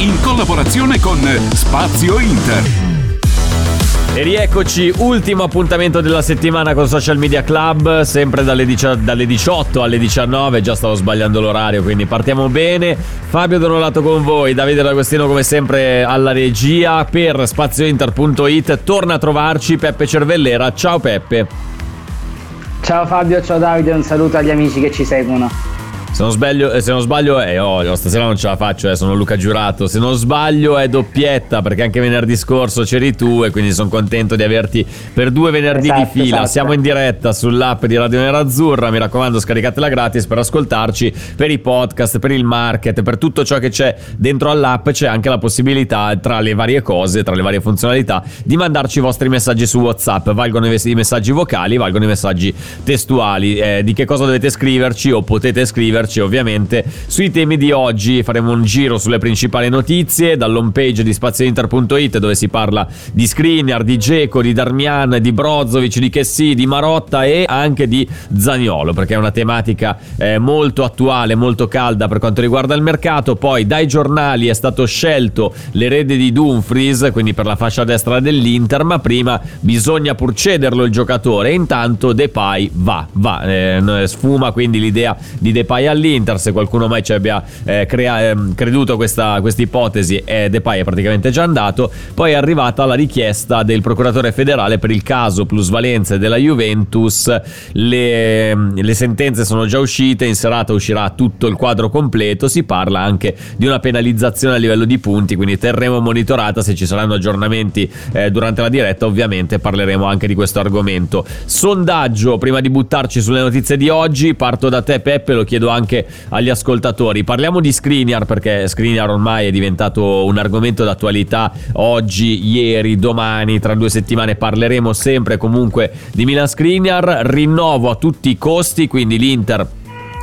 In collaborazione con Spazio Inter. E rieccoci, ultimo appuntamento della settimana con Social Media Club, sempre dalle, dici- dalle 18 alle 19, già stavo sbagliando l'orario, quindi partiamo bene. Fabio Donolato con voi, Davide D'Agostino come sempre alla regia per spaziointer.it, torna a trovarci Peppe Cervellera, ciao Peppe. Ciao Fabio, ciao Davide, un saluto agli amici che ci seguono. Se non sbaglio, eh, se non sbaglio è oh, stasera non ce la faccio, eh, sono Luca Giurato. Se non sbaglio è doppietta perché anche venerdì scorso c'eri tu e quindi sono contento di averti per due venerdì Esatto, di fila. esatto. Siamo in diretta sull'app di Radio Nerazzurra, mi raccomando scaricatela gratis per ascoltarci, per i podcast, per il market, per tutto ciò che c'è dentro all'app c'è anche la possibilità tra le varie cose, tra le varie funzionalità di mandarci i vostri messaggi su WhatsApp. Valgono i i messaggi vocali, valgono i messaggi testuali. Eh, di che cosa dovete scriverci o potete scriverci ovviamente sui temi di oggi. Faremo un giro sulle principali notizie dall'home page di spaziointer.it dove si parla di Skriniar, di Geco, di Darmian, di Brozovic, di Chessy, di Marotta e anche di Zaniolo perché è una tematica eh, molto attuale, molto calda per quanto riguarda il mercato. Poi dai giornali è stato scelto l'erede di Dumfries, quindi per la fascia destra dell'Inter, ma prima bisogna pur cederlo il giocatore intanto Depay va, va, eh, sfuma quindi l'idea di Depay all'Inter, se qualcuno mai ci abbia eh, crea- ehm, creduto questa ipotesi, eh, Depay è praticamente già andato, poi è arrivata la richiesta del procuratore federale per il caso plusvalenze della Juventus, le, le sentenze sono già uscite, in serata uscirà tutto il quadro completo, si parla anche di una penalizzazione a livello di punti, quindi terremo monitorata. Se ci saranno aggiornamenti eh, durante la diretta, ovviamente parleremo anche di questo argomento. Sondaggio, prima di buttarci sulle notizie di oggi, parto da te Peppe, lo chiedo anche agli ascoltatori. Parliamo di Skriniar perché Skriniar ormai è diventato un argomento d'attualità oggi, ieri, domani, tra due settimane parleremo sempre comunque di Milan Skriniar, rinnovo a tutti i costi, quindi l'Inter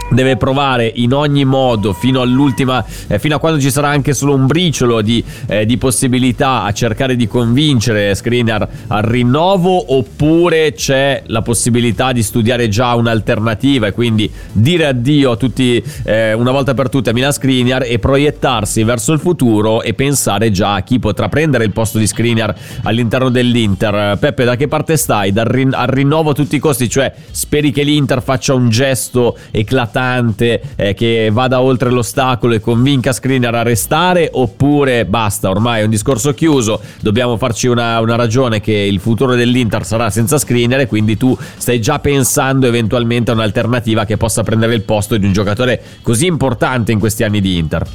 deve provare in ogni modo fino all'ultima eh, fino a quando ci sarà anche solo un briciolo di, eh, di possibilità a cercare di convincere Skriniar al rinnovo oppure c'è la possibilità di studiare già un'alternativa e quindi dire addio a tutti eh, una volta per tutte a Milan Skriniar e proiettarsi verso il futuro e pensare già a chi potrà prendere il posto di Skriniar all'interno dell'Inter Peppe da che parte stai? Dal rin- al rinnovo a tutti i costi cioè speri che l'Inter faccia un gesto eclatante eh, che vada oltre l'ostacolo e convinca Skriniar a restare oppure basta, ormai è un discorso chiuso, dobbiamo farci una, una ragione che il futuro dell'Inter sarà senza Skriniar e quindi tu stai già pensando eventualmente a un'alternativa che possa prendere il posto di un giocatore così importante in questi anni di Inter.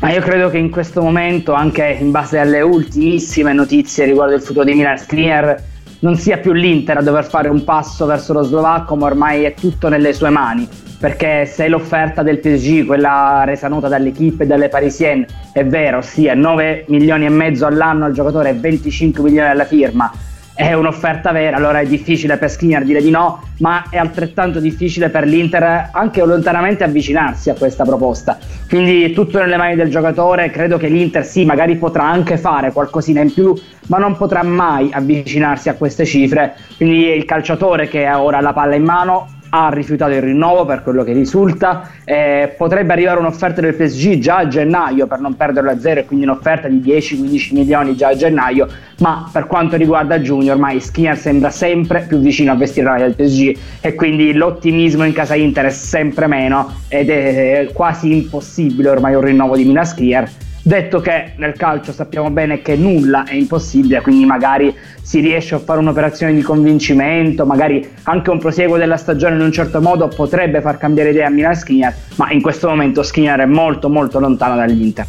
Ma io credo che in questo momento, anche in base alle ultimissime notizie riguardo il futuro di Milan Skriniar, non sia più l'Inter a dover fare un passo verso lo slovacco, ma ormai è tutto nelle sue mani. Perché se l'offerta del PSG, quella resa nota dall'equipe e dalle parisienne, è vera, ossia 9 milioni e mezzo all'anno al giocatore e 25 milioni alla firma, è un'offerta vera, allora è difficile per Skriniar dire di no, ma è altrettanto difficile per l'Inter anche lontanamente avvicinarsi a questa proposta. Quindi è tutto nelle mani del giocatore, credo che l'Inter sì, magari potrà anche fare qualcosina in più, ma non potrà mai avvicinarsi a queste cifre. Quindi è il calciatore che ha ora la palla in mano ha rifiutato il rinnovo per quello che risulta, eh, potrebbe arrivare un'offerta del PSG già a gennaio per non perderlo a zero e quindi un'offerta di 10-15 milioni già a gennaio, ma per quanto riguarda Junior ormai Skriniar sembra sempre più vicino a vestire la del PSG e quindi l'ottimismo in casa Inter è sempre meno ed è quasi impossibile ormai un rinnovo di Milan Skriniar Detto che nel calcio sappiamo bene che nulla è impossibile, quindi magari si riesce a fare un'operazione di convincimento, magari anche un prosieguo della stagione in un certo modo potrebbe far cambiare idea a Milan Skriniar, ma in questo momento Skriniar è molto molto lontano dall'Inter.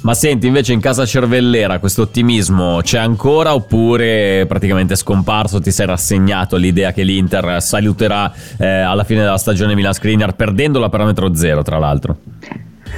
Ma senti, invece in casa Cervellera questo ottimismo c'è ancora oppure praticamente è scomparso? Ti sei rassegnato all'idea che l'Inter saluterà eh, alla fine della stagione Milan Skriniar perdendo la parametro zero, tra l'altro?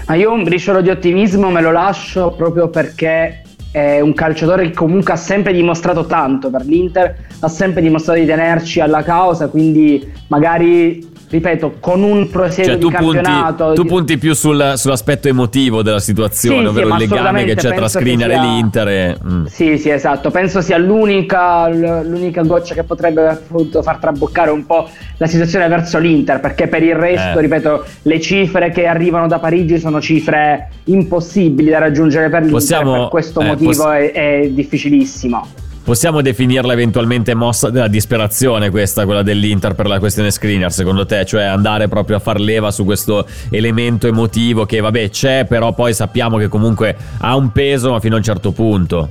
Ma io un briciolo di ottimismo me lo lascio proprio perché è un calciatore che comunque ha sempre dimostrato tanto per l'Inter, ha sempre dimostrato di tenerci alla causa, quindi magari ripeto, con un proseguo cioè, di campionato. Punti, tu punti più sul, sull'aspetto emotivo della situazione, Sì, ovvero sì, il legame che c'è tra Skriniar penso e l'Inter. E, mm. Sì, sì, esatto. Penso sia l'unica, l'unica goccia che potrebbe appunto far traboccare un po' la situazione verso l'Inter, perché per il resto, Eh. ripeto, le cifre che arrivano da Parigi sono cifre impossibili da raggiungere per l'Inter. Possiamo- per questo eh, motivo poss- è, è difficilissimo. Possiamo definirla eventualmente mossa della disperazione questa, quella dell'Inter per la questione Skriniar, secondo te? Cioè andare proprio a far leva su questo elemento emotivo che vabbè c'è, però poi sappiamo che comunque ha un peso ma fino a un certo punto.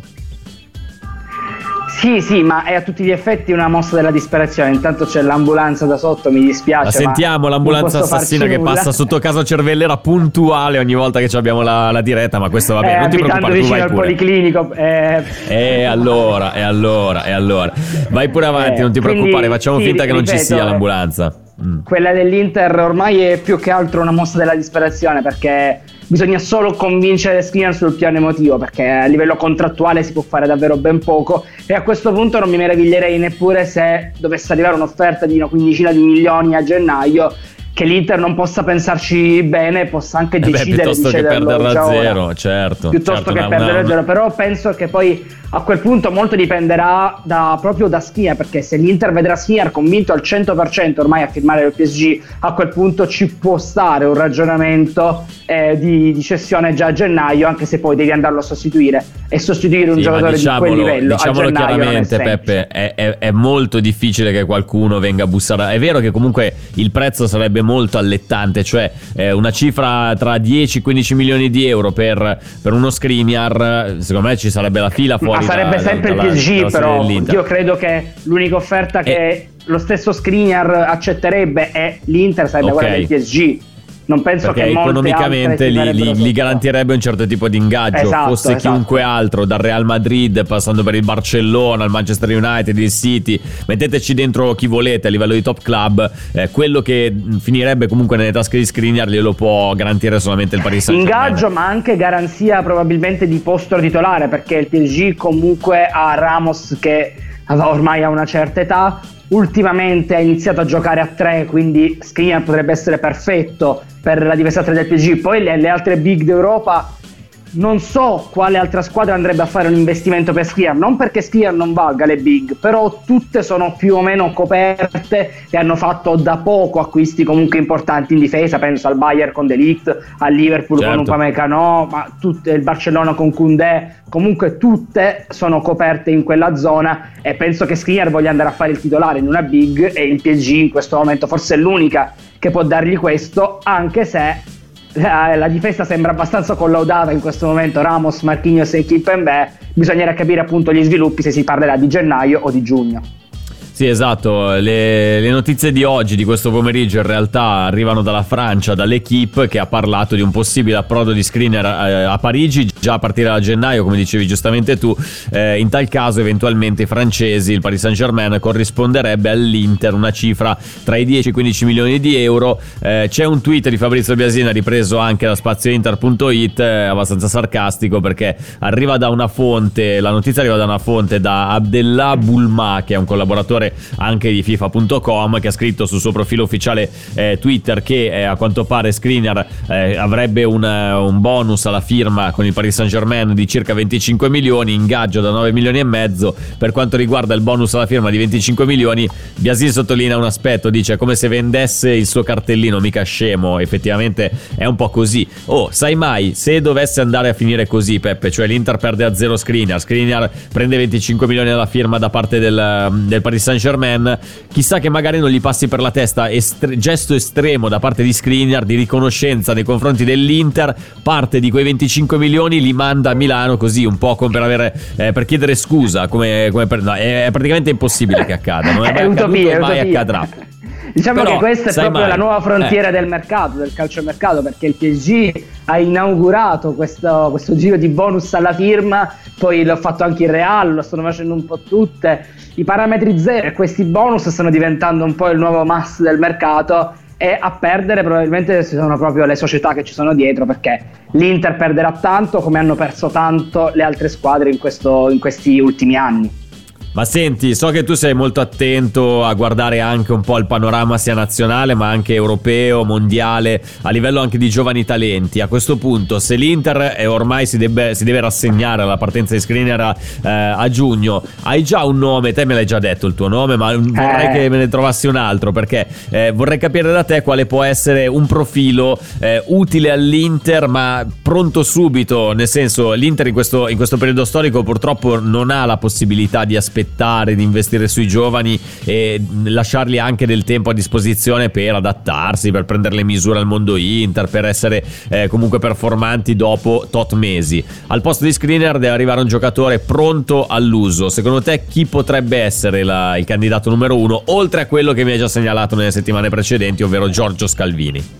Sì, sì, ma è a tutti gli effetti una mossa della disperazione. Intanto c'è l'ambulanza da sotto, mi dispiace. La sentiamo l'ambulanza assassina che nulla. passa sotto casa Cervellera puntuale ogni volta che abbiamo la, la diretta, ma questo vabbè, Eh, non ti preoccupare, tu vicino vai al pure. policlinico. eh, E allora, e allora, e allora. Vai pure avanti, Eh, non ti quindi, preoccupare, facciamo sì, finta che non ci sia eh, l'ambulanza. Mm. Quella dell'Inter ormai è più che altro una mossa della disperazione perché bisogna solo convincere Skriniar sul piano emotivo perché a livello contrattuale si può fare davvero ben poco e a questo punto non mi meraviglierei neppure se dovesse arrivare un'offerta di una quindicina di milioni a gennaio che l'Inter non possa pensarci bene possa anche Eh beh, decidere piuttosto di che cederlo perderla già a zero, certo. piuttosto certo, che una- perdere una- zero però penso che poi a quel punto molto dipenderà da, proprio da Skriniar perché se l'Inter vedrà Skriniar convinto al 100% ormai a firmare il PSG a quel punto ci può stare un ragionamento eh, di, di cessione già a gennaio anche se poi devi andarlo a sostituire e sostituire un Sì, giocatore di quel diciamolo, livello a diciamolo gennaio è chiaramente, semplice. Peppe, è, è- è molto difficile che qualcuno venga a bussare. È vero che comunque il prezzo sarebbe molto allettante, cioè eh, una cifra tra 10 e 15 milioni di euro per, per uno Skriniar, secondo me ci sarebbe la fila fuori. Ma sarebbe da- sempre il PSG, però io credo che l'unica offerta che lo stesso Skriniar accetterebbe è l'Inter, sarebbe Ok. quella del PSG. Non penso Perché che economicamente li, li- li garantirebbe un certo tipo di ingaggio. Esatto, Fosse esatto. chiunque altro, dal Real Madrid, passando per il Barcellona, il Manchester United, il City, metteteci dentro chi volete a livello di top club. eh, quello che mh, finirebbe comunque nelle tasche di Skriniar glielo può garantire solamente il Paris Saint Germain. Ingaggio, ma anche garanzia probabilmente di posto titolare, perché il PSG comunque ha Ramos che ormai ha una certa età. Ultimamente ha iniziato a giocare a 3, quindi Skriniar potrebbe essere perfetto per la difesa 3 del PSG. Poi le, le altre big d'Europa non so quale altra squadra andrebbe a fare un investimento per Skriniar, non perché Skriniar non valga le big, però tutte sono più o meno coperte e hanno fatto da poco acquisti comunque importanti in difesa, penso al Bayern con Delict, al Liverpool con Certo. Upamecano, ma tutte, il Barcellona con Koundé, comunque tutte sono coperte in quella zona e penso che Skriniar voglia andare a fare il titolare in una big e il PSG in questo momento forse è l'unica che può dargli questo, anche se la, la difesa sembra abbastanza collaudata in questo momento. Ramos, Marquinhos e Kimpembe. Bisognerà capire appunto gli sviluppi se si parlerà di gennaio o di giugno Sì, esatto. Le, le notizie di oggi, di questo pomeriggio, in realtà arrivano dalla Francia, dall'Equipe, che ha parlato di un possibile approdo di screener eh, a Parigi già a partire da gennaio, come dicevi giustamente tu. Eh, in tal caso, eventualmente, i francesi, il Paris Saint-Germain, corrisponderebbe all'Inter una cifra tra i 10 e i 15 milioni di euro. Eh, c'è un tweet di Fabrizio Biasina, ripreso anche da spaziointer.it, eh, abbastanza sarcastico, perché arriva da una fonte, la notizia arriva da una fonte, da Abdellah Bulma, che è un collaboratore anche di FIFA.com, che ha scritto sul suo profilo ufficiale eh, Twitter che eh, a quanto pare Skriniar eh, avrebbe un, eh, un bonus alla firma con il Paris Saint Germain di circa 25 milioni, ingaggio da 9 milioni e mezzo. Per quanto riguarda il bonus alla firma di 25 milioni, Biasin sottolinea un aspetto, dice come se vendesse il suo cartellino, mica scemo, effettivamente è un po' così. Oh, sai mai, se dovesse andare a finire così Peppe, cioè l'Inter perde a zero Skriniar, Skriniar prende 25 milioni alla firma da parte del, del Paris Saint Germain, chissà che magari non gli passi per la testa. Estre- gesto estremo da parte di Skriniar di riconoscenza nei confronti dell'Inter, parte di quei 25 milioni li manda a Milano così un po' come per, avere, eh, per chiedere scusa, come, come per- no, è, è praticamente impossibile che accada, non è mai accaduto utopia, e è mai accadrà. Diciamo Però, che questa è proprio mai, la nuova frontiera eh. del mercato, del calciomercato, perché il PSG ha inaugurato questo, questo giro di bonus alla firma, poi l'ho fatto anche il Real, lo stanno facendo un po' tutte. I parametri zero e questi bonus stanno diventando un po' il nuovo must del mercato e a perdere probabilmente sono proprio le società che ci sono dietro perché l'Inter perderà tanto come hanno perso tanto le altre squadre in, questo, in questi ultimi anni. Ma senti, so che tu sei molto attento a guardare anche un po' il panorama sia nazionale ma anche europeo, mondiale, a livello anche di giovani talenti. A questo punto, se l'Inter è ormai si deve, si deve rassegnare alla partenza di screener a, eh, a, giugno, hai già un nome, te me l'hai già detto il tuo nome, ma vorrei eh. che me ne trovassi un altro perché eh, vorrei capire da te quale può essere un profilo eh, utile all'Inter ma pronto subito, nel senso l'Inter in questo, in questo periodo storico purtroppo non ha la possibilità di aspettare aspettare di investire sui giovani e lasciargli anche del tempo a disposizione per adattarsi, per prendere le misure al mondo Inter, per essere eh, comunque performanti dopo tot mesi. Al posto di screener deve arrivare un giocatore pronto all'uso. Secondo te chi potrebbe essere la, il candidato numero uno, oltre a quello che mi hai già segnalato nelle settimane precedenti, ovvero Giorgio Scalvini?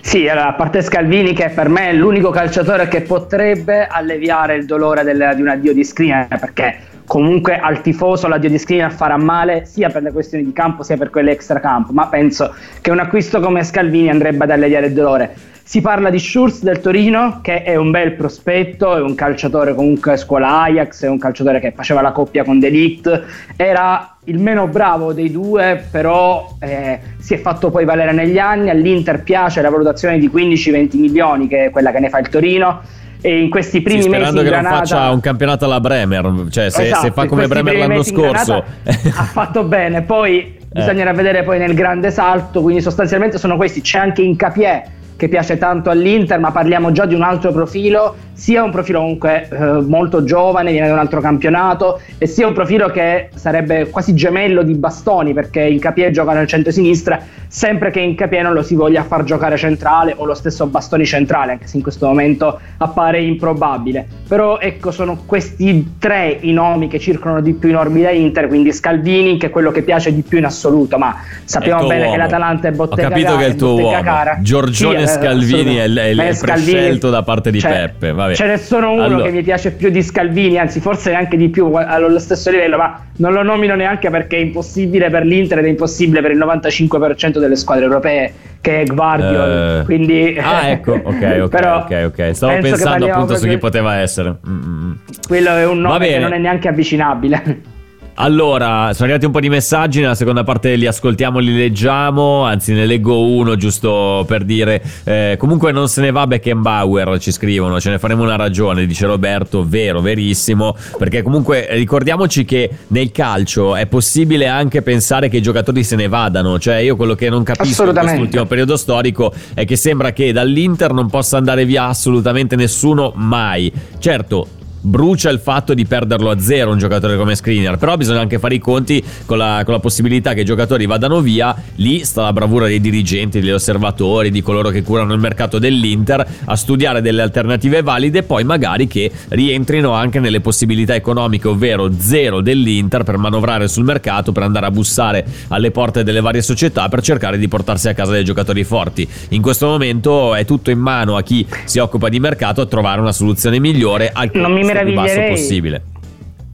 Sì, allora, a parte Scalvini che per me è l'unico calciatore che potrebbe alleviare il dolore del, di un addio di screener perché comunque al tifoso l'addio di Skriniar farà male sia per le questioni di campo sia per quelle extracampo, ma penso che un acquisto come Scalvini andrebbe ad alleviare il dolore. Si parla di Schurz del Torino, che è un bel prospetto, è un calciatore comunque scuola Ajax, è un calciatore che faceva la coppia con Delict, era il meno bravo dei due, però eh, si è fatto poi valere negli anni, all'Inter piace la valutazione di 15-20 milioni, che è quella che ne fa il Torino, e in questi primi sì, mesi sperando che Granada, non faccia un campionato alla Bremer cioè se, esatto, se fa come Bremer l'anno scorso. ha fatto bene. Poi eh. bisognerà vedere poi nel grande salto quindi sostanzialmente sono questi. C'è anche Incapié che piace tanto all'Inter ma parliamo già di un altro profilo. Sia un profilo comunque eh, molto giovane, viene da un altro campionato, e sia un profilo che sarebbe quasi gemello di Bastoni, perché Incapié gioca nel centro-sinistra, sempre che Incapié non lo si voglia far giocare centrale o lo stesso Bastoni centrale, anche se in questo momento appare improbabile. Però ecco, sono questi tre i nomi che circolano di più in orbita Inter, quindi Scalvini, che è quello che piace di più in assoluto, ma sappiamo bene uomo. che l'Atalanta è bottega Ho capito che è il tuo uomo. Cara. Giorgione sì, eh, Scalvini è, è il prescelto da parte di cioè, Peppe, vabbè ce n'è solo uno allora. che mi piace più di Scalvini, anzi forse anche di più allo stesso livello, ma non lo nomino neanche perché è impossibile per l'Inter ed è impossibile per il 95% delle squadre europee che è Guardiol. Uh, quindi, ah, ecco, ok, ok, Però ok, ok. Stavo pensando appunto su chi poteva essere. Mm-hmm. Quello è un nome che non è neanche avvicinabile. Allora, sono arrivati un po' di messaggi, nella seconda parte li ascoltiamo, li leggiamo, anzi ne leggo uno giusto per dire, eh, comunque non se ne va Beckenbauer, ci scrivono, ce ne faremo una ragione, dice Roberto, vero, verissimo, perché comunque ricordiamoci che nel calcio è possibile anche pensare che i giocatori se ne vadano, cioè io quello che non capisco in quest'ultimo periodo storico è che sembra che dall'Inter non possa andare via assolutamente nessuno mai. Certo, brucia il fatto di perderlo a zero un giocatore come screener, però bisogna anche fare i conti con la, con la, possibilità che i giocatori vadano via, lì sta la bravura dei dirigenti, degli osservatori, di coloro che curano il mercato dell'Inter a studiare delle alternative valide poi magari che rientrino anche nelle possibilità economiche, ovvero zero dell'Inter per manovrare sul mercato, per andare a bussare alle porte delle varie società per cercare di portarsi a casa dei giocatori forti. In questo momento è tutto in mano a chi si occupa di mercato a trovare una soluzione migliore al non mi meraviglierei, possibile.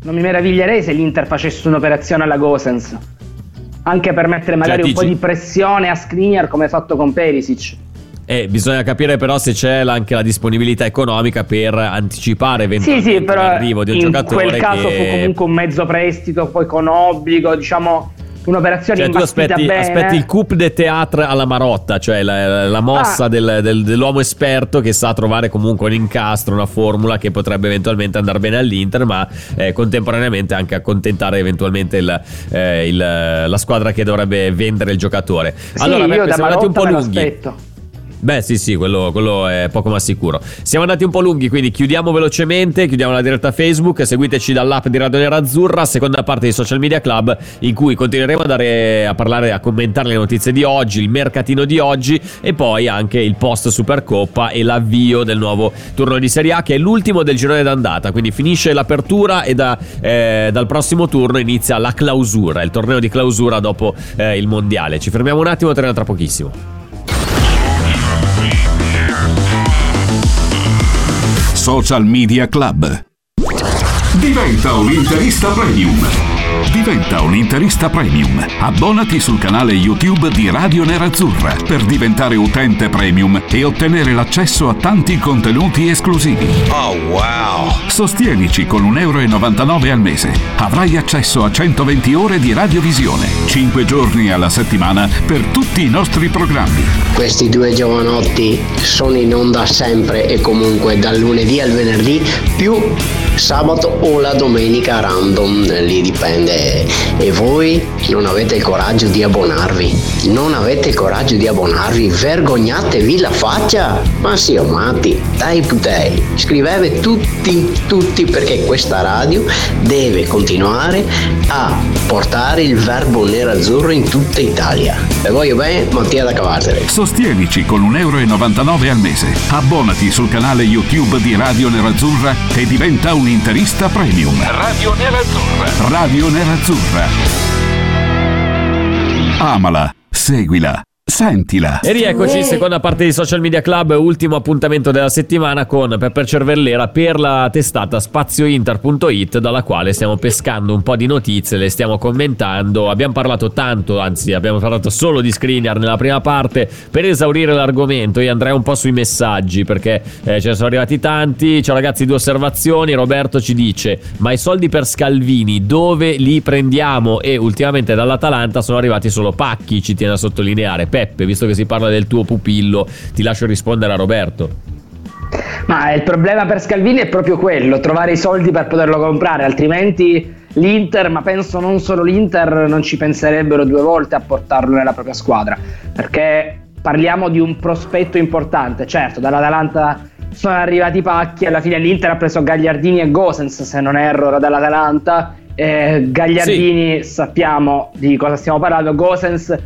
Non mi meraviglierei se l'Inter facesse un'operazione alla Gosens. Anche per mettere magari cioè, un po' di pressione a Skriniar come fatto con Perisic. Eh, bisogna capire però se c'è anche la disponibilità economica per anticipare eventualmente sì, sì, l'arrivo di un in giocatore. In quel caso che... fu comunque un mezzo prestito, poi con obbligo, diciamo un'operazione cioè, tu aspetti, bene. aspetti il coup de théâtre alla Marotta, cioè la, la mossa ah. del, del, dell'uomo esperto che sa trovare comunque un incastro, una formula che potrebbe eventualmente andare bene all'Inter, ma eh, contemporaneamente anche accontentare eventualmente il, eh, il, la squadra che dovrebbe vendere il giocatore. Allora, sì, Beppe, siamo andati un po' lunghi. L'aspetto. Beh, sì, sì, quello, quello, è poco ma sicuro. Siamo andati un po' lunghi, quindi chiudiamo velocemente. Chiudiamo la diretta Facebook. Seguiteci dall'app di Radio Nera Azzurra, seconda parte di Social Media Club, in cui continueremo ad andare a parlare, a commentare le notizie di oggi, il mercatino di oggi e poi anche il post Supercoppa e l'avvio del nuovo turno di Serie A, che è l'ultimo del girone d'andata. Quindi finisce l'apertura e da, eh, dal prossimo turno inizia la clausura, il torneo di clausura dopo eh, il mondiale. Ci fermiamo un attimo, torniamo tra pochissimo. Social Media Club. Diventa un interista premium Diventa un interista premium. Abbonati sul canale YouTube di Radio Nerazzurra per diventare utente premium e ottenere l'accesso a tanti contenuti esclusivi. Oh wow! Sostienici con 1,99 euro al mese. Avrai accesso a 120 ore di radiovisione, 5 giorni alla settimana per tutti i nostri programmi. Questi due giovanotti sono in onda sempre e comunque dal lunedì al venerdì più sabato o la domenica random, lì dipende. E voi non avete il coraggio di abbonarvi? Non avete il coraggio di abbonarvi? Vergognatevi la faccia! Ma sì, o matti, dai putei, scrivete tutti, tutti perché questa radio deve continuare a portare il verbo nero-azzurro in tutta Italia. E voglio bene, Mattia da Cavarzere. Sostienici con 1,99 euro al mese. Abbonati sul canale YouTube di Radio Nerazzurra e diventa un interista premium. Radio Nerazzurra. Radio Nerazzurra. Amala, seguila, sentila. E rieccoci, seconda parte di Social Media Club, ultimo appuntamento della settimana con Pepper Cervellera per la testata spaziointer.it dalla quale stiamo pescando un po' di notizie, le stiamo commentando. Abbiamo parlato tanto, anzi abbiamo parlato solo di Screener nella prima parte. Per esaurire l'argomento io andrei un po' sui messaggi perché eh, ce ne sono arrivati tanti. Ciao ragazzi, due osservazioni. Roberto ci dice, ma i soldi per Scalvini dove li prendiamo? E ultimamente dall'Atalanta sono arrivati solo pacchi, ci tiene a sottolineare. Peppe, visto che si parla del tuo pupillo, ti lascio rispondere a Roberto. Ma il problema per Scalvini è proprio quello, trovare i soldi per poterlo comprare, altrimenti l'Inter, ma penso non solo l'Inter, non ci penserebbero due volte a portarlo nella propria squadra, perché parliamo di un prospetto importante, certo, dall'Atalanta sono arrivati i pacchi, alla fine l'Inter ha preso Gagliardini e Gosens, se non erro, dall'Atalanta, eh, Gagliardini sappiamo di cosa stiamo parlando, Gosens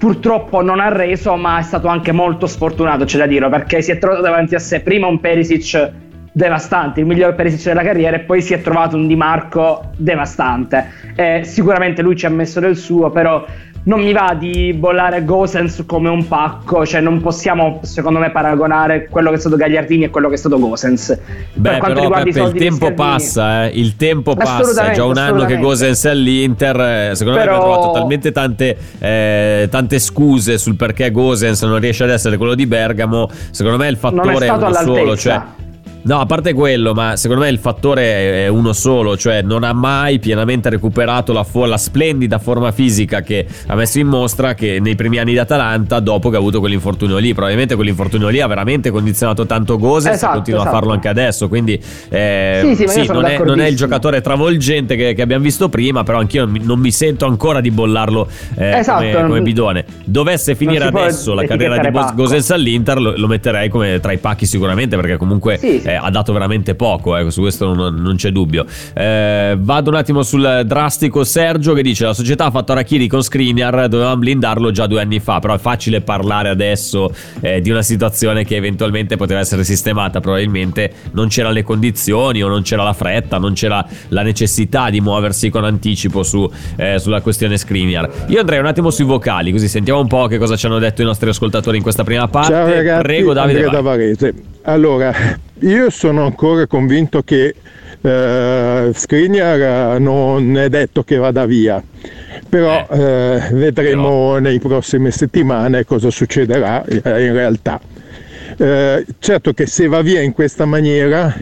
purtroppo non ha reso, ma è stato anche molto sfortunato, c'è da dire, perché si è trovato davanti a sé prima un Perisic devastante, il miglior Perisic della carriera, e poi si è trovato un Di Marco devastante. Eh, sicuramente lui ci ha messo del suo, però non mi va di bollare Gosens come un pacco, cioè non possiamo secondo me paragonare quello che è stato Gagliardini e quello che è stato Gosens. Beh, però Peppe, il tempo passa, eh. il tempo passa, è già un anno che Gosens è all'Inter, eh, secondo però... me abbiamo trovato talmente tante, eh, tante, scuse sul perché Gosens non riesce ad essere quello di Bergamo, secondo me il fattore è, è uno solo, cioè No, a parte quello, ma secondo me il fattore è uno solo, cioè non ha mai pienamente recuperato la, fo- la, splendida forma fisica che ha messo in mostra che nei primi anni di Atalanta dopo che ha avuto quell'infortunio lì. Probabilmente quell'infortunio lì ha veramente condizionato tanto Gose esatto, e continua esatto. a farlo anche adesso. Quindi eh, sì, sì, sì non, è, non, è, il giocatore travolgente che, che, abbiamo visto prima, però anch'io non mi, non mi sento ancora di bollarlo eh, esatto, come, come, bidone. Dovesse finire adesso la carriera di Gosens all'Inter, lo, lo, metterei come tra i pacchi sicuramente perché comunque... Sì, eh, ha dato veramente poco, eh, su questo non, non c'è dubbio. Eh, vado un attimo sul drastico Sergio che dice la società ha fatto Arachiri con Skriniar, dovevamo blindarlo già due anni fa, però è facile parlare adesso eh, di una situazione che eventualmente poteva essere sistemata, probabilmente non c'erano le condizioni o non c'era la fretta, non c'era la necessità di muoversi con anticipo su, eh, sulla questione Skriniar. Io andrei un attimo sui vocali, così sentiamo un po' che cosa ci hanno detto i nostri ascoltatori in questa prima parte. Ciao ragazzi, Prego Davide. Andrea da Varese. Allora, io sono ancora convinto che eh, Skriniar non è detto che vada via, però eh, eh, vedremo nei prossime settimane cosa succederà eh, in realtà. Eh, certo che se va via in questa maniera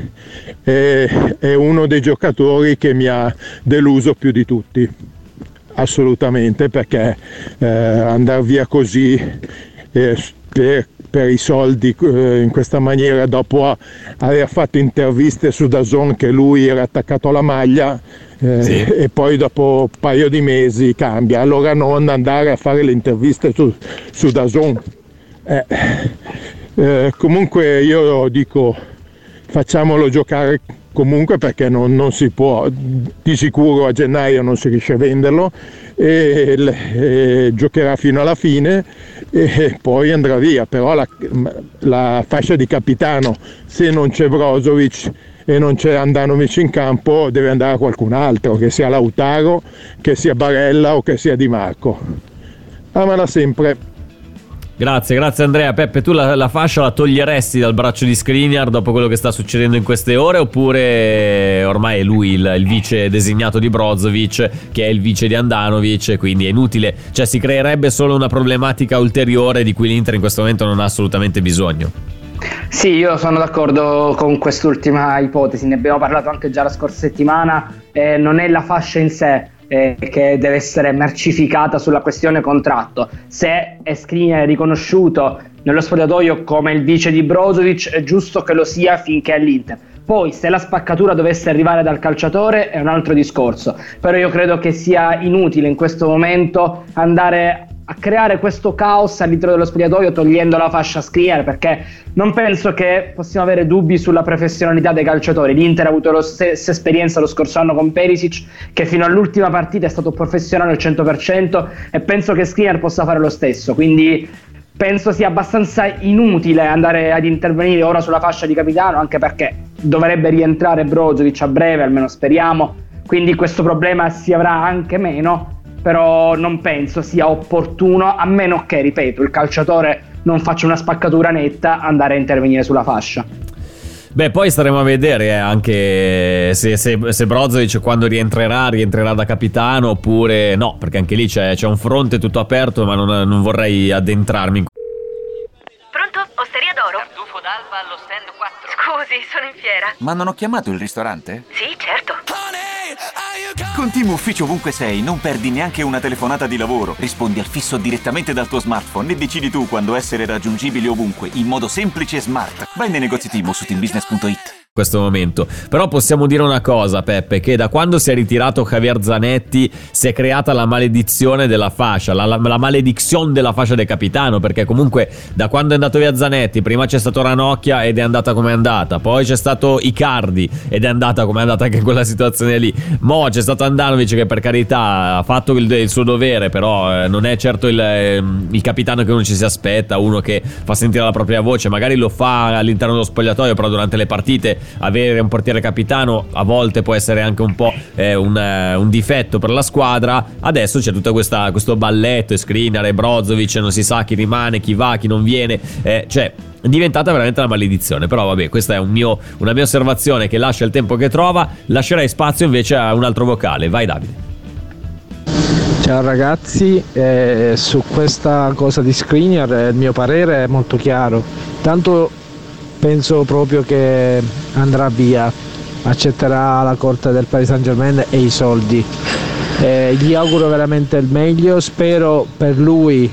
eh, è uno dei giocatori che mi ha deluso più di tutti, assolutamente, perché eh, andare via così per per i soldi eh, in questa maniera dopo aver fatto interviste su Dazon che lui era attaccato alla maglia eh, sì. e poi dopo un paio di mesi cambia allora non andare a fare le interviste su, su Dazon eh, eh, comunque io dico facciamolo giocare comunque perché non, non, si può, di sicuro a gennaio non si riesce a venderlo e, e giocherà fino alla fine e poi andrà via, però la, la fascia di capitano se non c'è Brozovic e non c'è Andanovic in campo deve andare a qualcun altro, che sia Lautaro, che sia Barella o che sia Di Marco. Amala sempre. Grazie, grazie Andrea. Peppe, tu la, la, fascia la toglieresti dal braccio di Skriniar dopo quello che sta succedendo in queste ore? Oppure ormai è lui il, il, vice designato di Brozovic che è il vice di Andanovic quindi è inutile, cioè si creerebbe solo una problematica ulteriore di cui l'Inter in questo momento non ha assolutamente bisogno. Sì, io sono d'accordo con quest'ultima ipotesi, ne abbiamo parlato anche già la scorsa settimana, eh, non è la fascia in sé eh, che deve essere mercificata sulla questione contratto. Se Skriniar è riconosciuto nello spogliatoio come il vice di Brozovic, è giusto che lo sia finché è all'Inter. Poi, se la spaccatura dovesse arrivare dal calciatore, è un altro discorso. Però io credo che sia inutile in questo momento andare a creare questo caos all'interno dello spogliatoio togliendo la fascia Skriniar perché non penso che possiamo avere dubbi sulla professionalità dei calciatori. L'Inter ha avuto la stessa esperienza lo scorso anno con Perisic che fino all'ultima partita è stato professionale al 100% e penso che Skriniar possa fare lo stesso. Quindi penso sia abbastanza inutile andare ad intervenire ora sulla fascia di capitano anche perché dovrebbe rientrare Brozovic a breve, almeno speriamo. Quindi questo problema si avrà anche meno però non penso sia opportuno, a meno che, ripeto, il calciatore non faccia una spaccatura netta, andare a intervenire sulla fascia. Beh, poi staremo a vedere eh, anche se, se, se, Brozovic quando rientrerà, rientrerà da capitano oppure no, perché anche lì c'è, c'è un fronte tutto aperto, ma non, non vorrei addentrarmi in Pronto? Osteria d'oro? Tartufo d'alba allo stand 4. Scusi, sono in fiera. Ma non ho chiamato il ristorante? Sì, certo. Con Team Ufficio ovunque sei, non perdi neanche una telefonata di lavoro. Rispondi al fisso direttamente dal tuo smartphone e decidi tu quando essere raggiungibile ovunque, in modo semplice e smart. Vai nei negozi Team su teambusiness.it questo momento. Però possiamo dire una cosa, Peppe, che da quando si è ritirato Javier Zanetti si è creata la maledizione della fascia, la, la, la maledizione della fascia del capitano, perché comunque da quando è andato via Zanetti, prima c'è stato Ranocchia ed è andata come è andata, poi c'è stato Icardi ed è andata come è andata anche quella situazione lì. Mo c'è stato Andanovic che per carità ha fatto il, il suo dovere, però eh, non è certo il, eh, il capitano che uno ci si aspetta, uno che fa sentire la propria voce, magari lo fa all'interno dello spogliatoio, però durante le partite avere un portiere capitano a volte può essere anche un po' eh, un, eh, un, difetto per la squadra. Adesso c'è tutto questa, questo balletto, Skriniar e Brozovic, non si sa chi rimane, chi va, chi non viene. Eh, cioè, è diventata veramente una maledizione. Però, vabbè, questa è un mio, una mia osservazione che lascia il tempo che trova. Lascerei spazio invece a un altro vocale. Vai, Davide. Ciao ragazzi, eh, su questa cosa di Skriniar eh, il mio parere è molto chiaro. Tanto penso proprio che andrà via, accetterà la corte del Paris Saint Germain e i soldi. Eh, gli auguro veramente il meglio, spero per lui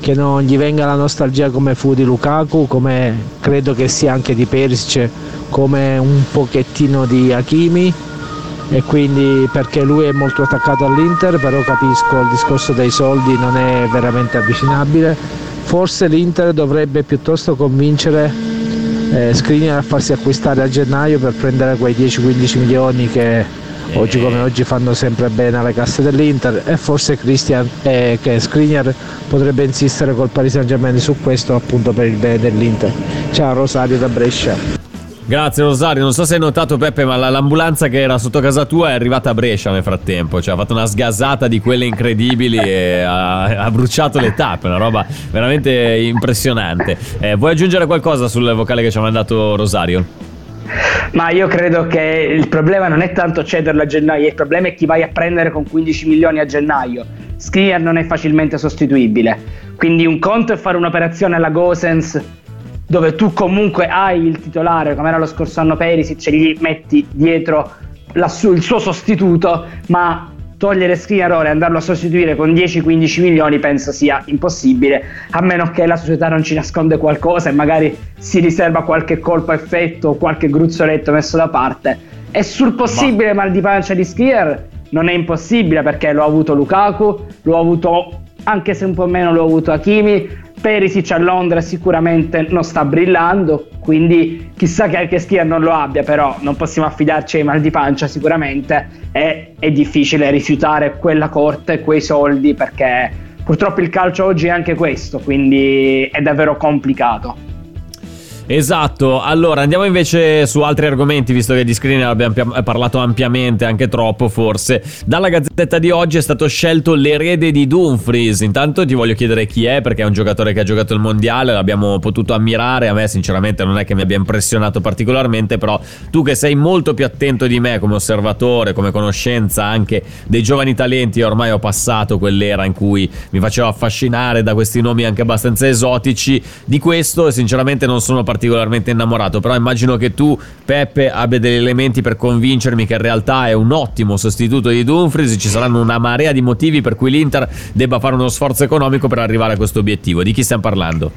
che non gli venga la nostalgia come fu di Lukaku, come credo che sia anche di Perisic, come un pochettino di Hakimi e quindi perché lui è molto attaccato all'Inter, però capisco il discorso dei soldi non è veramente avvicinabile. Forse l'Inter dovrebbe piuttosto convincere eh, Skriniar a farsi acquistare a gennaio per prendere quei 10-15 milioni che oggi come oggi fanno sempre bene alle casse dell'Inter e forse Christian, eh, che Skriniar potrebbe insistere col Paris Saint Germain su questo appunto per il bene dell'Inter. Ciao Rosario da Brescia. Grazie Rosario, non so se hai notato Peppe, ma l'ambulanza che era sotto casa tua è arrivata a Brescia nel frattempo, cioè ha fatto una sgasata di quelle incredibili e ha, ha bruciato le tappe, una roba veramente impressionante. Eh, vuoi aggiungere qualcosa sul vocale che ci ha mandato Rosario? Ma io credo che il problema non è tanto cederlo a gennaio, il problema è chi vai a prendere con 15 milioni a gennaio. Skriniar non è facilmente sostituibile, quindi un conto è fare un'operazione alla Gosens dove tu comunque hai il titolare, come era lo scorso anno Perisic, e gli metti dietro su- il suo sostituto, ma togliere Skriniar e andarlo a sostituire con 10-15 milioni penso sia impossibile, a meno che la società non ci nasconde qualcosa e magari si riserva qualche colpo a effetto o qualche gruzzoletto messo da parte. E sul possibile ma... mal di pancia di Skriniar non è impossibile perché lo ha avuto Lukaku, lo ha avuto anche se un po' meno lo ha avuto Hakimi, Perisic a Londra sicuramente non sta brillando, quindi chissà che anche Skia non lo abbia, però non possiamo affidarci ai mal di pancia sicuramente e è difficile rifiutare quella corte quei soldi perché purtroppo il calcio oggi è anche questo, quindi è davvero complicato. Esatto, allora andiamo invece su altri argomenti, visto che di screener abbiamo pia- parlato ampiamente, anche troppo forse. Dalla gazzetta di oggi è stato scelto l'erede di Dumfries. Intanto ti voglio chiedere chi è, perché è un giocatore che ha giocato il mondiale, l'abbiamo potuto ammirare. A me, sinceramente, non è che mi abbia impressionato particolarmente, però tu che sei molto più attento di me come osservatore, come conoscenza anche dei giovani talenti, ormai ho passato quell'era in cui mi facevo affascinare da questi nomi anche abbastanza esotici. Di questo, sinceramente, non sono particolarmente particolarmente innamorato, però immagino che tu, Peppe, abbia degli elementi per convincermi che in realtà è un ottimo sostituto di Dumfries, ci saranno una marea di motivi per cui l'Inter debba fare uno sforzo economico per arrivare a questo obiettivo. Di chi stiamo parlando?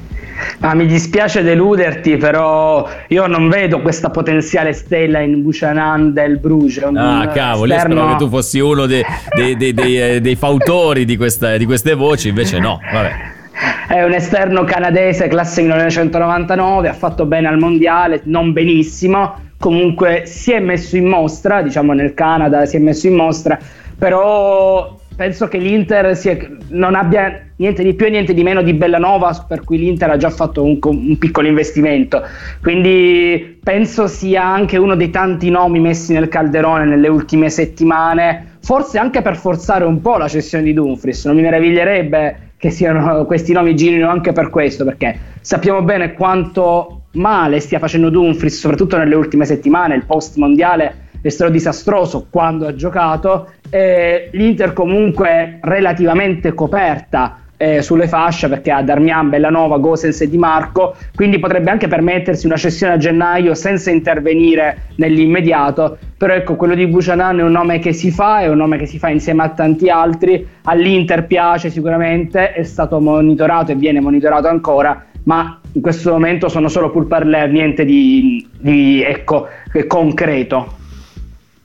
Ah, mi dispiace deluderti, però io non vedo questa potenziale stella in Buchanan del Bruges. Ah, cavolo, esterno... io speravo che tu fossi uno dei, dei, dei, dei, fautori di, questa, di queste voci, invece no, vabbè. È un esterno canadese, classe 1999, ha fatto bene al mondiale, non benissimo, comunque si è messo in mostra, diciamo nel Canada si è messo in mostra, però penso che l'Inter è, non abbia niente di più e niente di meno di Bellanova, per cui l'Inter ha già fatto un, un, piccolo investimento. Quindi penso sia anche uno dei tanti nomi messi nel calderone nelle ultime settimane, forse anche per forzare un po' la cessione di Dumfries. Non mi meraviglierebbe che siano, questi nomi girino anche per questo, perché sappiamo bene quanto male stia facendo Dumfries, soprattutto nelle ultime settimane, il post mondiale è stato disastroso quando ha giocato, l'Inter comunque relativamente coperta eh, sulle fasce perché ha Darmian, Bellanova, Gosens e Di Marco, quindi potrebbe anche permettersi una cessione a gennaio senza intervenire nell'immediato, però ecco quello di Buchanan è un nome che si fa, è un nome che si fa insieme a tanti altri, all'Inter piace sicuramente, è stato monitorato e viene monitorato ancora, ma in questo momento sono solo pur parler, niente di, di ecco, concreto.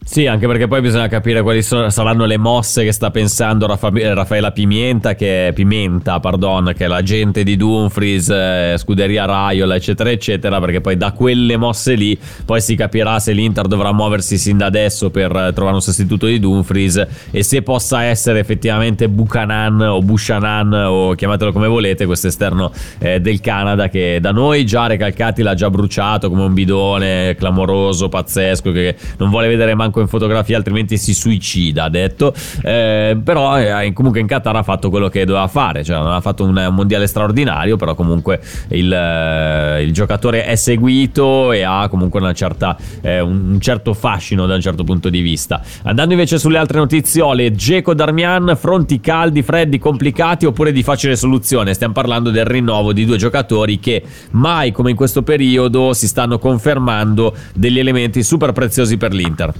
Sì, anche perché poi bisogna capire quali sono, saranno le mosse che sta pensando Raffa, Raffaella Pimenta, che è Pimenta, pardon, che è l'agente di Dumfries, eh, Scuderia Raiola, eccetera, eccetera, perché poi da quelle mosse lì poi si capirà se l'Inter dovrà muoversi sin da adesso per trovare un sostituto di Dumfries e se possa essere effettivamente Buchanan o Bushanan o chiamatelo come volete, questo esterno eh, del Canada che da noi già Recalcati l'ha già bruciato come un bidone clamoroso, pazzesco, che non vuole vedere manco manco in fotografia, altrimenti si suicida, ha detto. Eh, però eh, comunque in Qatar ha fatto quello che doveva fare, cioè non ha fatto un, un mondiale straordinario, però comunque il, eh, il, giocatore è seguito e ha comunque una certa, eh, un certo fascino da un certo punto di vista. Andando invece sulle altre notiziole, Geco Darmian, fronti caldi, freddi, complicati oppure di facile soluzione? Stiamo parlando del rinnovo di due giocatori che mai come in questo periodo si stanno confermando degli elementi super preziosi per l'Inter.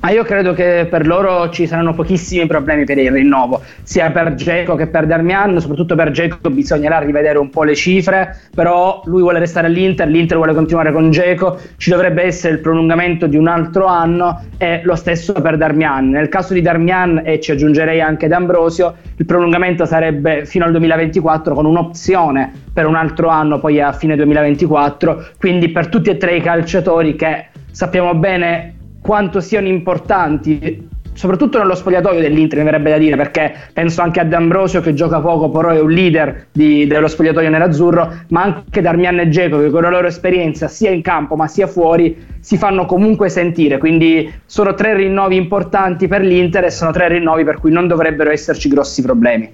Ma io credo che per loro ci saranno pochissimi problemi per il rinnovo, sia per Geco che per Darmian, soprattutto per Geco bisognerà rivedere un po' le cifre, però lui vuole restare all'Inter, l'Inter vuole continuare con Geco, ci dovrebbe essere il prolungamento di un altro anno e lo stesso per Darmian. Nel caso di Darmian e ci aggiungerei anche D'Ambrosio, il prolungamento sarebbe fino al 2024 con un'opzione per un altro anno poi a fine 2024, quindi per tutti e tre i calciatori che sappiamo bene quanto siano importanti soprattutto nello spogliatoio dell'Inter mi verrebbe da dire perché penso anche a D'Ambrosio che gioca poco però è un leader di, dello spogliatoio nerazzurro ma anche Darmian e Geco che con la loro esperienza sia in campo ma sia fuori si fanno comunque sentire. Quindi sono tre rinnovi importanti per l'Inter e sono tre rinnovi per cui non dovrebbero esserci grossi problemi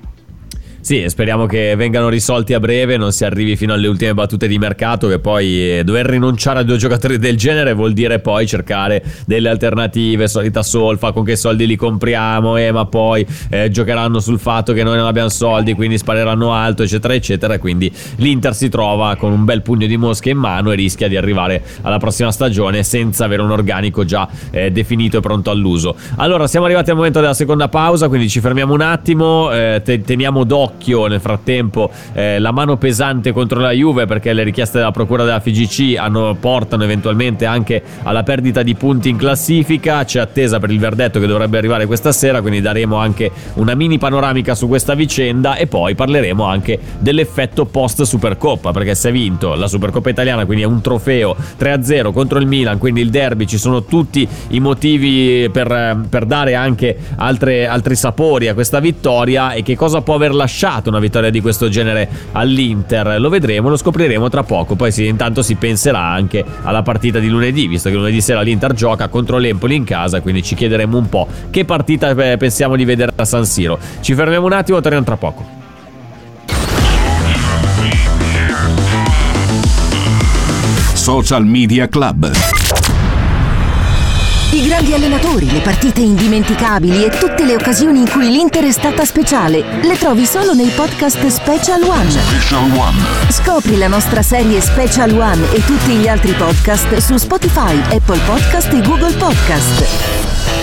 sì, speriamo che vengano risolti a breve, non si arrivi fino alle ultime battute di mercato, che poi eh, dover rinunciare a due giocatori del genere vuol dire poi cercare delle alternative, solita solfa, con che soldi li compriamo, eh, ma poi eh, giocheranno sul fatto che noi non abbiamo soldi, quindi spareranno alto, eccetera, eccetera. Quindi l'Inter si trova con un bel pugno di mosche in mano e rischia di arrivare alla prossima stagione senza avere un organico già eh, definito e pronto all'uso. Allora, siamo arrivati al momento della seconda pausa, quindi ci fermiamo un attimo, eh, te- teniamo d'occhio occhio nel frattempo eh, la mano pesante contro la Juve perché le richieste della procura della FGC hanno, portano eventualmente anche alla perdita di punti in classifica. C'è attesa per il verdetto che dovrebbe arrivare questa sera, quindi daremo anche una mini panoramica su questa vicenda e poi parleremo anche dell'effetto post Supercoppa perché si è vinto la Supercoppa italiana, quindi è un trofeo 3-0 contro il Milan, quindi il derby, ci sono tutti i motivi per, per dare anche altre, altri sapori a questa vittoria e che cosa può aver lasciato lasciato una vittoria di questo genere all'Inter. Lo vedremo, lo scopriremo tra poco. Poi sì, intanto si penserà anche alla partita di lunedì, visto che lunedì sera l'Inter gioca contro l'Empoli in casa, quindi ci chiederemo un po' che partita eh, pensiamo di vedere a San Siro. Ci fermiamo un attimo, torniamo tra poco. Social Media Club. I grandi allenatori, le partite indimenticabili e tutte le occasioni in cui l'Inter è stata speciale le trovi solo nei podcast Special One. Special One. Scopri la nostra serie Special One e tutti gli altri podcast su Spotify, Apple Podcast e Google Podcast.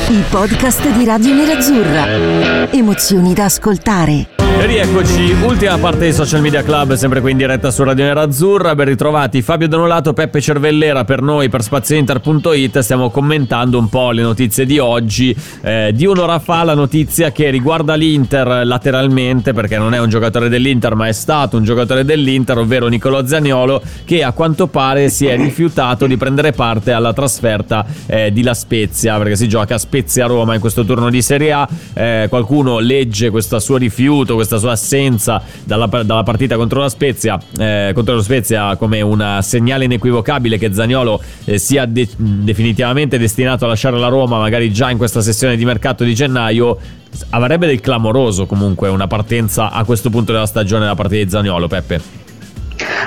I podcast di Radio Nerazzurra. Emozioni da ascoltare. E rieccoci, ultima parte di Social Media Club, sempre qui in diretta su Radio Nerazzurra. Ben ritrovati Fabio Donolato, Peppe Cervellera per noi per spaziointer.it. Stiamo commentando un po' le notizie di oggi. Eh, di un'ora fa la notizia che riguarda l'Inter lateralmente, perché non è un giocatore dell'Inter, ma è stato un giocatore dell'Inter, ovvero Nicolò Zaniolo, che a quanto pare si è rifiutato di prendere parte alla trasferta eh, di La Spezia, perché si gioca a Spezia-Roma in questo turno di Serie A. Eh, qualcuno legge questo suo rifiuto, questa sua assenza dalla, dalla partita contro la Spezia, eh, contro la Spezia come un segnale inequivocabile che Zagnolo eh, sia de- definitivamente destinato a lasciare la Roma, magari già in questa sessione di mercato di gennaio. Avrebbe del clamoroso comunque una partenza a questo punto della stagione da parte di Zagnolo, Peppe.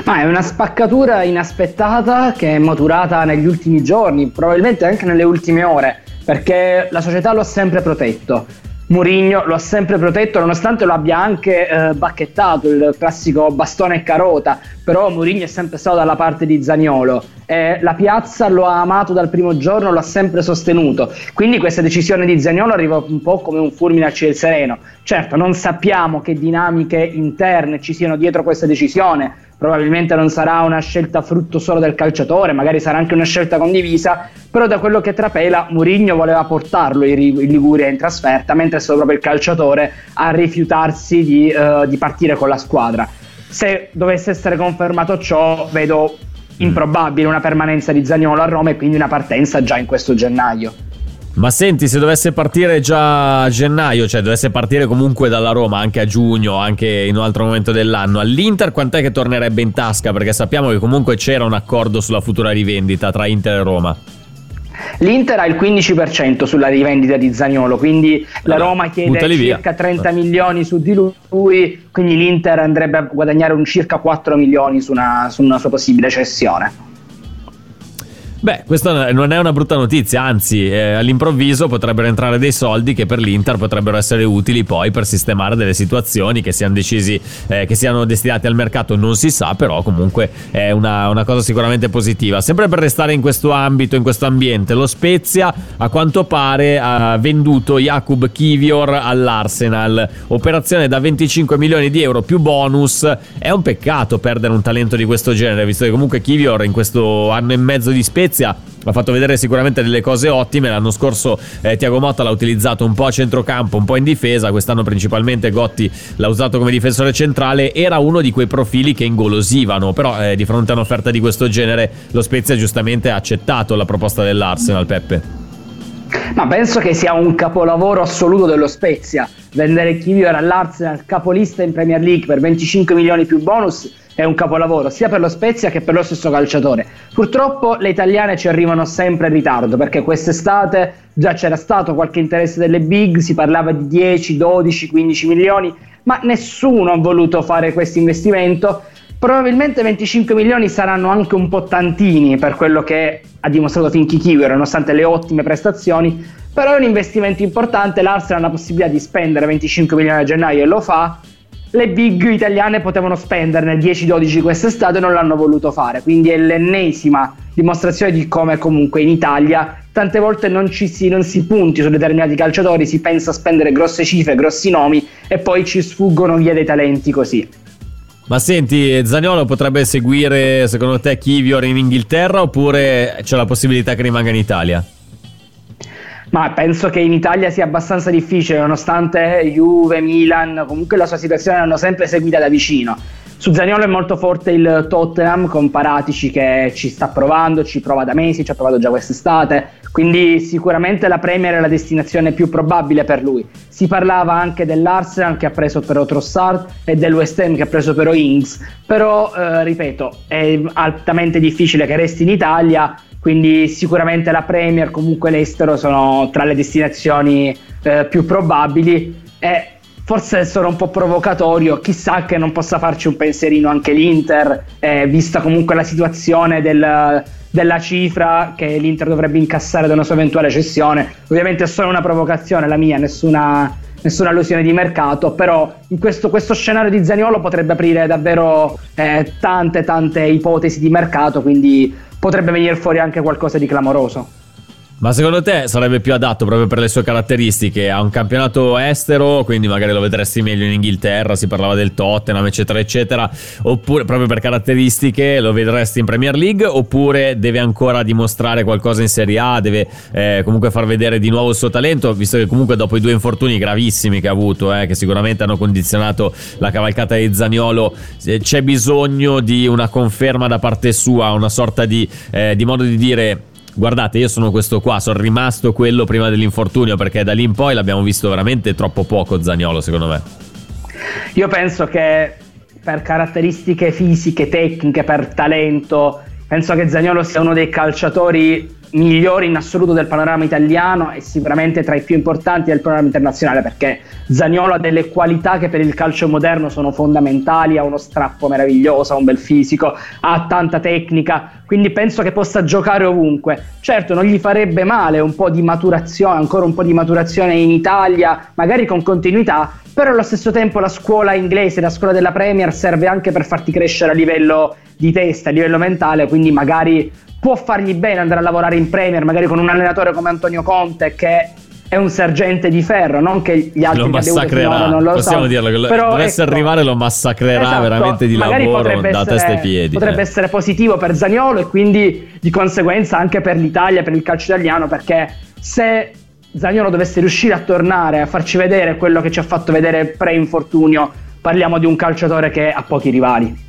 Ma è una spaccatura inaspettata che è maturata negli ultimi giorni, probabilmente anche nelle ultime ore, perché la società lo ha sempre protetto. Mourinho lo ha sempre protetto nonostante lo abbia anche eh, bacchettato il classico bastone e carota. Però Mourinho è sempre stato dalla parte di Zaniolo. E la piazza lo ha amato dal primo giorno lo ha sempre sostenuto. Quindi questa decisione di Zaniolo arriva un po' come un fulmine a ciel sereno. Certo non sappiamo che dinamiche interne ci siano dietro questa decisione probabilmente non sarà una scelta frutto solo del calciatore, magari sarà anche una scelta condivisa, però da quello che trapela Mourinho voleva portarlo in Liguria in trasferta, mentre è stato proprio il calciatore a rifiutarsi di, uh, di partire con la squadra. Se dovesse essere confermato ciò, vedo improbabile una permanenza di Zagnolo a Roma e quindi una partenza già in questo gennaio. Ma senti, se dovesse partire già a gennaio, cioè dovesse partire comunque dalla Roma anche a giugno, anche in un altro momento dell'anno, all'Inter quant'è che tornerebbe in tasca? Perché sappiamo che comunque c'era un accordo sulla futura rivendita tra Inter e Roma. L'Inter ha il 15% sulla rivendita di Zagnolo, quindi la Roma chiede circa 30 milioni su di lui, quindi l'Inter andrebbe a guadagnare un circa 4 milioni su una, su una sua possibile cessione. Beh, questa non è una brutta notizia, anzi, eh, all'improvviso potrebbero entrare dei soldi che per l'Inter potrebbero essere utili poi per sistemare delle situazioni che siano decisi, eh, che siano destinate al mercato, non si sa, però comunque è una, una, cosa sicuramente positiva. Sempre per restare in questo ambito, in questo ambiente, lo Spezia a quanto pare ha venduto Jakub Kivior all'Arsenal, operazione da 25 milioni di euro più bonus. È un peccato perdere un talento di questo genere, visto che comunque Kivior in questo anno e mezzo di Spezia Spezia ha fatto vedere sicuramente delle cose ottime. L'anno scorso eh, Tiago Motta l'ha utilizzato un po' a centrocampo, un po' in difesa. Quest'anno principalmente Gotti l'ha usato come difensore centrale. Era uno di quei profili che ingolosivano, però eh, di fronte a un'offerta di questo genere lo Spezia giustamente ha accettato la proposta dell'Arsenal, Peppe. Ma penso che sia un capolavoro assoluto dello Spezia. Vendere Kivior all'Arsenal, capolista in Premier League per 25 milioni più bonus è un capolavoro sia per lo Spezia che per lo stesso calciatore. Purtroppo le italiane ci arrivano sempre in ritardo perché quest'estate già c'era stato qualche interesse delle big, si parlava di 10, 12, 15 milioni, ma nessuno ha voluto fare questo investimento. Probabilmente 25 milioni saranno anche un po' tantini per quello che ha dimostrato Finky Kiwi, nonostante le ottime prestazioni, però è un investimento importante, l'Arsenal ha la possibilità di spendere 25 milioni a gennaio e lo fa, le big italiane potevano spenderne 10-12 quest'estate e non l'hanno voluto fare. Quindi è l'ennesima dimostrazione di come comunque in Italia tante volte non, ci si, non si punti su determinati calciatori, si pensa a spendere grosse cifre, grossi nomi e poi ci sfuggono via dei talenti così. Ma senti, Zagnolo potrebbe seguire secondo te Kivior in Inghilterra oppure c'è la possibilità che rimanga in Italia? Ma penso che in Italia sia abbastanza difficile, nonostante Juve, Milan, comunque la sua situazione l'hanno sempre seguita da vicino. Su Zaniolo è molto forte il Tottenham con Paratici che ci sta provando, ci prova da mesi, ci ha provato già quest'estate, quindi sicuramente la Premier è la destinazione più probabile per lui. Si parlava anche dell'Arsenal che ha preso però Trossard e del West Ham che ha preso però Ings, però eh, ripeto è altamente difficile che resti in Italia, quindi sicuramente la Premier comunque l'estero sono tra le destinazioni eh, più probabili e forse sarà un po' provocatorio, chissà che non possa farci un pensierino anche l'Inter, eh, vista comunque la situazione del, della cifra che l'Inter dovrebbe incassare da una sua eventuale cessione. Ovviamente è solo una provocazione la mia, nessuna, nessuna allusione di mercato, però in questo, questo scenario di Zaniolo potrebbe aprire davvero eh, tante tante ipotesi di mercato, quindi potrebbe venire fuori anche qualcosa di clamoroso. Ma secondo te sarebbe più adatto proprio per le sue caratteristiche? A un campionato estero, quindi magari lo vedresti meglio in Inghilterra, si parlava del Tottenham, eccetera, eccetera, oppure proprio per caratteristiche lo vedresti in Premier League, oppure deve ancora dimostrare qualcosa in Serie A, deve eh, comunque far vedere di nuovo il suo talento, visto che comunque dopo i due infortuni gravissimi che ha avuto, eh, che sicuramente hanno condizionato la cavalcata di Zaniolo, eh, c'è bisogno di una conferma da parte sua, una sorta di, eh, di modo di dire guardate io sono questo qua, sono rimasto quello prima dell'infortunio perché da lì in poi l'abbiamo visto veramente troppo poco Zagnolo secondo me. Io penso che per caratteristiche fisiche, tecniche, per talento, penso che Zagnolo sia uno dei calciatori migliori in assoluto del panorama italiano e sicuramente tra i più importanti del panorama internazionale perché Zagnolo ha delle qualità che per il calcio moderno sono fondamentali, ha uno strappo meraviglioso, ha un bel fisico, ha tanta tecnica, quindi penso che possa giocare ovunque. Certo, non gli farebbe male un po' di maturazione, ancora un po' di maturazione in Italia, magari con continuità, però allo stesso tempo la scuola inglese, la scuola della Premier serve anche per farti crescere a livello di testa, a livello mentale, quindi magari può fargli bene andare a lavorare in Premier, magari con un allenatore come Antonio Conte che è un sergente di ferro, non che gli altri lo massacrerà, non lo possiamo so. dirlo, che Però, dovesse ecco, arrivare lo massacrerà esatto, veramente di lavoro da essere, testa ai piedi. Potrebbe eh. essere positivo per Zaniolo e quindi di conseguenza anche per l'Italia, per il calcio italiano, perché se Zaniolo dovesse riuscire a tornare a farci vedere quello che ci ha fatto vedere pre-infortunio, parliamo di un calciatore che ha pochi rivali.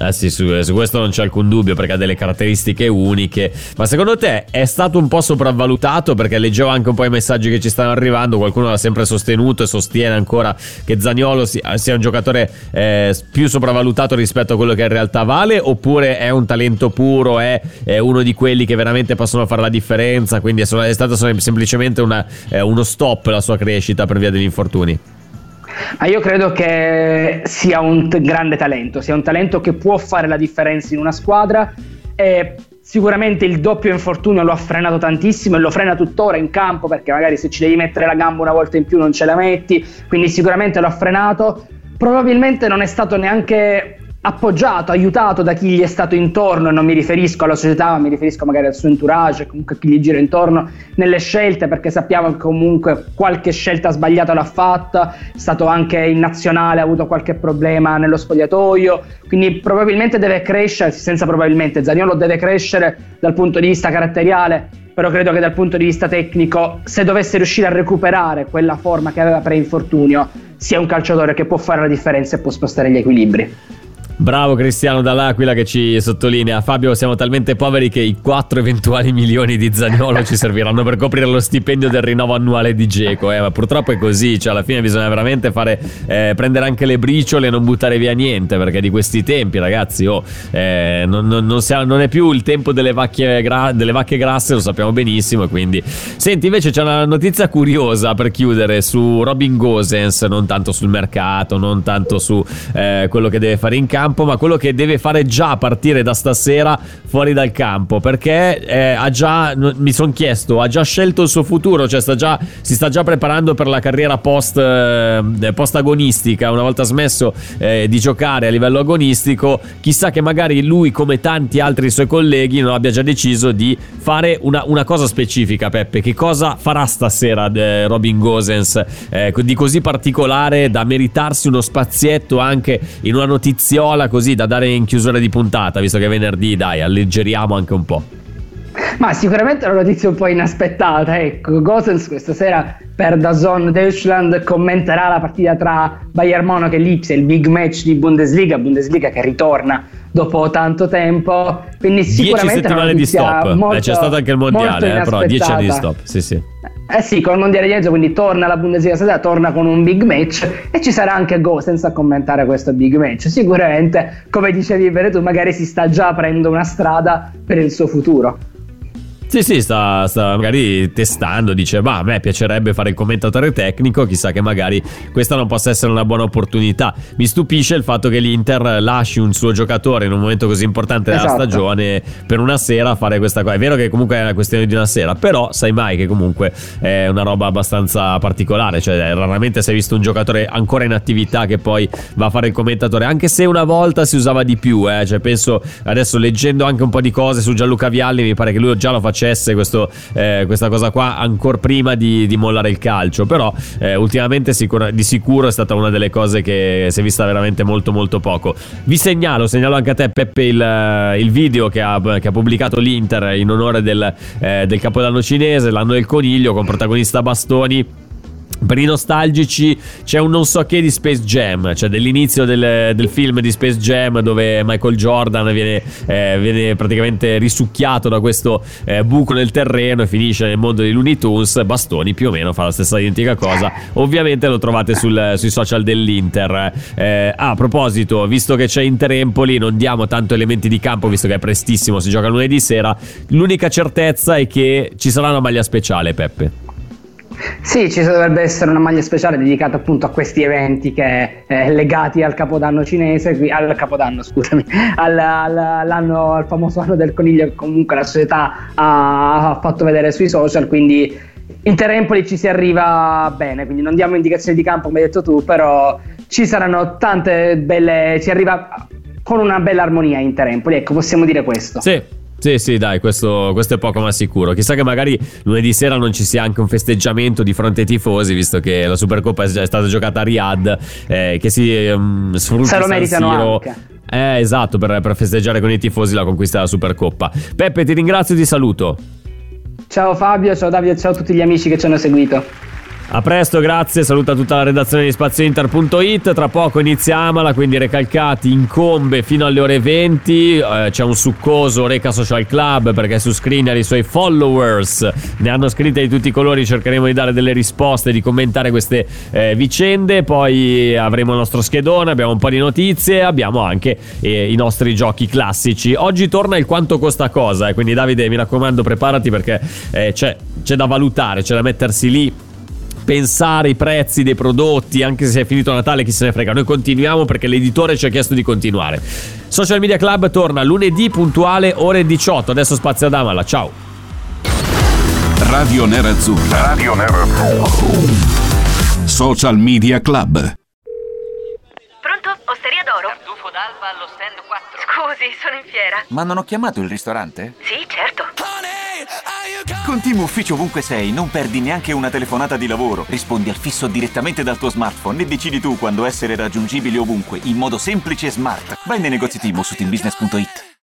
Eh sì, su, su, questo non c'è alcun dubbio perché ha delle caratteristiche uniche. Ma secondo te è stato un po' sopravvalutato? Perché leggevo anche un po' i messaggi che ci stanno arrivando. Qualcuno l'ha sempre sostenuto e sostiene ancora che Zagnolo sia, sia un giocatore eh, più sopravvalutato rispetto a quello che in realtà vale? Oppure è un talento puro? È, è uno di quelli che veramente possono fare la differenza? Quindi è, è stato semplicemente una, eh, uno stop la sua crescita per via degli infortuni? Ma io credo che sia un t- grande talento, sia un talento che può fare la differenza in una squadra e sicuramente il doppio infortunio lo ha frenato tantissimo e lo frena tuttora in campo perché magari se ci devi mettere la gamba una volta in più non ce la metti, quindi sicuramente lo ha frenato. Probabilmente non è stato neanche appoggiato, aiutato da chi gli è stato intorno, non mi riferisco alla società, ma mi riferisco magari al suo entourage, comunque a chi gli gira intorno nelle scelte, perché sappiamo che comunque qualche scelta sbagliata l'ha fatta, è stato anche in nazionale, ha avuto qualche problema nello spogliatoio, quindi probabilmente deve crescere, senza probabilmente, Zaniolo deve crescere dal punto di vista caratteriale, però credo che dal punto di vista tecnico, se dovesse riuscire a recuperare quella forma che aveva pre-infortunio, sia un calciatore che può fare la differenza e può spostare gli equilibri. Bravo Cristiano Dall'Aquila che ci sottolinea. Fabio siamo talmente poveri che i 4 eventuali milioni di Zagnolo ci serviranno per coprire lo stipendio del rinnovo annuale di Geco. Eh, ma purtroppo è così cioè alla fine bisogna veramente fare eh, prendere anche le briciole e non buttare via niente perché di questi tempi ragazzi oh, eh, non, non, non, sia, non, è più il tempo delle, gra- delle, vacche grasse lo sappiamo benissimo quindi senti invece c'è una notizia curiosa per chiudere su Robin Gosens non tanto sul mercato non tanto su eh, quello che deve fare in campo campo, ma quello che deve fare già a partire da stasera fuori dal campo. Perché eh, ha già, mi sono chiesto, ha già scelto il suo futuro, cioè sta già, si sta già preparando per la carriera post, eh, agonistica. Una volta smesso eh, di giocare a livello agonistico, chissà che magari lui, come tanti altri suoi colleghi, non abbia già deciso di fare una, una cosa specifica. Peppe, che cosa farà stasera eh, Robin Gosens eh, di così particolare da meritarsi uno spazietto anche in una notiziola? Così da dare in chiusura di puntata, visto che è venerdì, dai, alleggeriamo anche un po'. Ma sicuramente è una notizia un po' inaspettata. Ecco, Gosens questa sera per Dazon Deutschland commenterà la partita tra Bayern Monaco e Lipsia, il big match di Bundesliga, Bundesliga che ritorna dopo tanto tempo. Quindi sicuramente 10 settimane di stop. Molto, eh, c'è stato anche il mondiale, eh, però 10 anni di stop. Sì, sì. Eh sì, con il mondiale di Enzo, quindi torna la Bundesliga stasera, torna con un big match e ci sarà anche Go senza commentare questo big match. Sicuramente, come dicevi bene tu, magari si sta già aprendo una strada per il suo futuro. Sì, sì, sta, sta, magari testando, dice, ma a me piacerebbe fare il commentatore tecnico, chissà che magari questa non possa essere una buona opportunità. Mi stupisce il fatto che l'Inter lasci un suo giocatore in un momento così importante della esatto. stagione per una sera a fare questa cosa. È vero che comunque è una questione di una sera, però sai mai che comunque è una roba abbastanza particolare, cioè raramente si è visto un giocatore ancora in attività che poi va a fare il commentatore, anche se una volta si usava di più, eh? cioè penso adesso leggendo anche un po' di cose su Gianluca Vialli, mi pare che lui già lo faccia facesse questo, eh, questa cosa qua ancora prima di, di, mollare il calcio. Però eh, ultimamente sicura, di sicuro è stata una delle cose che si è vista veramente molto molto poco. Vi segnalo, segnalo anche a te Peppe il, eh, il video che ha, che ha, pubblicato l'Inter in onore del, eh, del Capodanno cinese, l'anno del coniglio con protagonista Bastoni per i nostalgici c'è un non so che di Space Jam, cioè dell'inizio del, del film di Space Jam dove Michael Jordan viene, eh, viene praticamente risucchiato da questo eh, buco nel terreno e finisce nel mondo di Looney Tunes. Bastoni più o meno fa la stessa identica cosa. Ovviamente lo trovate sul, sui social dell'Inter. Eh, a proposito, visto che c'è Inter Empoli, non diamo tanto elementi di campo visto che è prestissimo, si gioca lunedì sera. L'unica certezza è che ci sarà una maglia speciale, Peppe. Sì, ci dovrebbe essere una maglia speciale dedicata appunto a questi eventi che, eh, legati al capodanno cinese, al capodanno scusami, al, al, al famoso anno del coniglio che comunque la società ha, ha fatto vedere sui social, quindi Inter Empoli ci si arriva bene, quindi non diamo indicazioni di campo come hai detto tu, però ci saranno tante belle, si arriva con una bella armonia Inter Empoli, ecco possiamo dire questo. Sì. Sì, sì, dai, questo, questo, è poco ma sicuro. Chissà che magari lunedì sera non ci sia anche un festeggiamento di fronte ai tifosi, visto che la Supercoppa è stata giocata a Riyadh, eh, che si um, sfrutta Se lo meritano Siro. anche. Eh, esatto, per, per festeggiare con i tifosi la conquista della Supercoppa. Peppe, ti ringrazio e ti saluto. Ciao Fabio, ciao Davide, ciao a tutti gli amici che ci hanno seguito. A presto, grazie. Saluta tutta la redazione di spaziointer.it. Tra poco iniziamola, quindi recalcati incombe fino alle ore 20. Eh, c'è un succoso Reca Social Club perché su Screener i suoi followers ne hanno scritte di tutti i colori. Cercheremo di dare delle risposte, di commentare queste eh, vicende. Poi avremo il nostro schedone, abbiamo un po' di notizie, abbiamo anche eh, i nostri giochi classici. Oggi torna il quanto costa cosa, eh, quindi Davide mi raccomando preparati perché eh, c'è, c'è da valutare, c'è da mettersi lì pensare i prezzi dei prodotti, anche se è finito Natale, chi se ne frega. Noi continuiamo perché l'editore ci ha chiesto di continuare. Social Media Club torna lunedì puntuale ore 18. Adesso spazio ad Amala. Ciao. Radio Nerazzurra. Radio Nerazzurra. Social Media Club. Pronto? Osteria d'oro? Tartufo d'alba allo stand 4. Scusi, sono in fiera. Ma non ho chiamato il ristorante? Sì, certo. Con Team Ufficio ovunque sei, non perdi neanche una telefonata di lavoro. Rispondi al fisso direttamente dal tuo smartphone e decidi tu quando essere raggiungibile ovunque, in modo semplice e smart. Vai nei negozi Team su teambusiness.it.